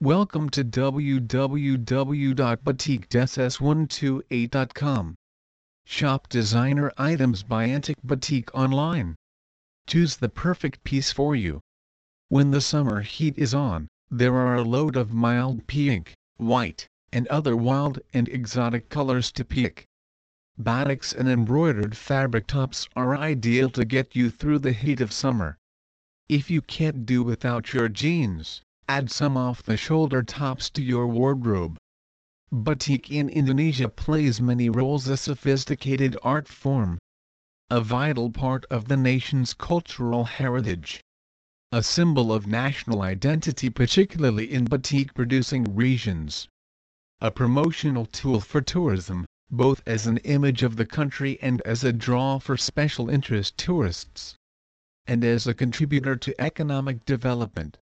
Welcome to www.boutiques128.com. Shop designer items by Antique Boutique online. Choose the perfect piece for you. When the summer heat is on, there are a load of mild pink, white, and other wild and exotic colors to pick. Batiks and embroidered fabric tops are ideal to get you through the heat of summer. If you can't do without your jeans, add some off-the-shoulder tops to your wardrobe. Batik in Indonesia plays many roles a sophisticated art form. A vital part of the nation's cultural heritage. A symbol of national identity particularly in batik-producing regions. A promotional tool for tourism, both as an image of the country and as a draw for special interest tourists. And as a contributor to economic development.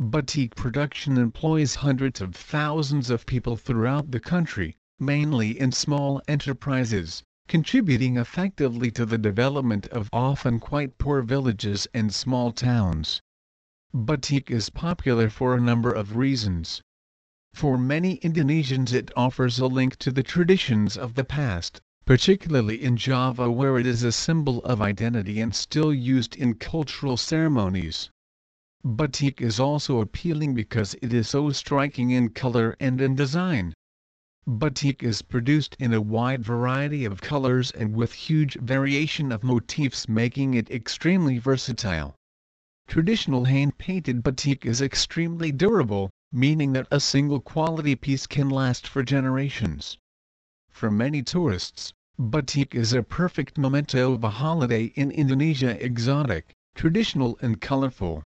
Batik production employs hundreds of thousands of people throughout the country, mainly in small enterprises, contributing effectively to the development of often quite poor villages and small towns. Batik is popular for a number of reasons. For many Indonesians it offers a link to the traditions of the past, particularly in Java where it is a symbol of identity and still used in cultural ceremonies. Batik is also appealing because it is so striking in color and in design. Batik is produced in a wide variety of colors and with huge variation of motifs making it extremely versatile. Traditional hand-painted batik is extremely durable, meaning that a single quality piece can last for generations. For many tourists, batik is a perfect memento of a holiday in Indonesia exotic, traditional and colorful.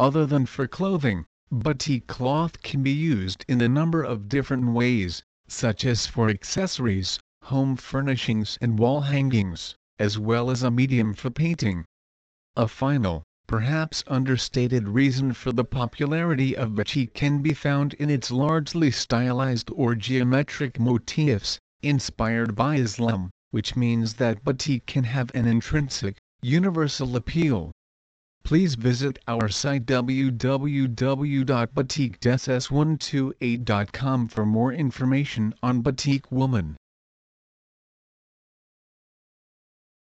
Other than for clothing, batik cloth can be used in a number of different ways, such as for accessories, home furnishings and wall hangings, as well as a medium for painting. A final, perhaps understated reason for the popularity of batik can be found in its largely stylized or geometric motifs, inspired by Islam, which means that batik can have an intrinsic, universal appeal. Please visit our site www.boutiques128.com for more information on Batik Woman.